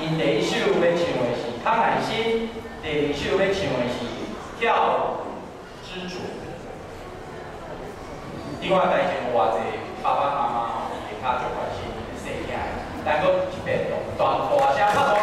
因第一首要唱的是《康乃馨》，第二首要唱的是《跳舞之主》。另外，台前有偌济爸爸妈妈吼，伊较足关心细囝但，咱搁一遍大大声、较